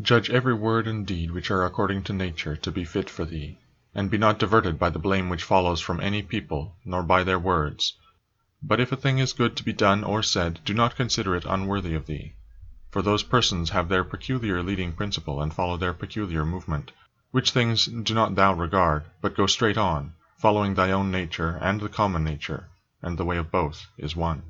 Judge every word and deed which are according to nature to be fit for thee, and be not diverted by the blame which follows from any people, nor by their words. But if a thing is good to be done or said, do not consider it unworthy of thee. For those persons have their peculiar leading principle and follow their peculiar movement; which things do not thou regard, but go straight on, following thy own nature and the common nature, and the way of both is one.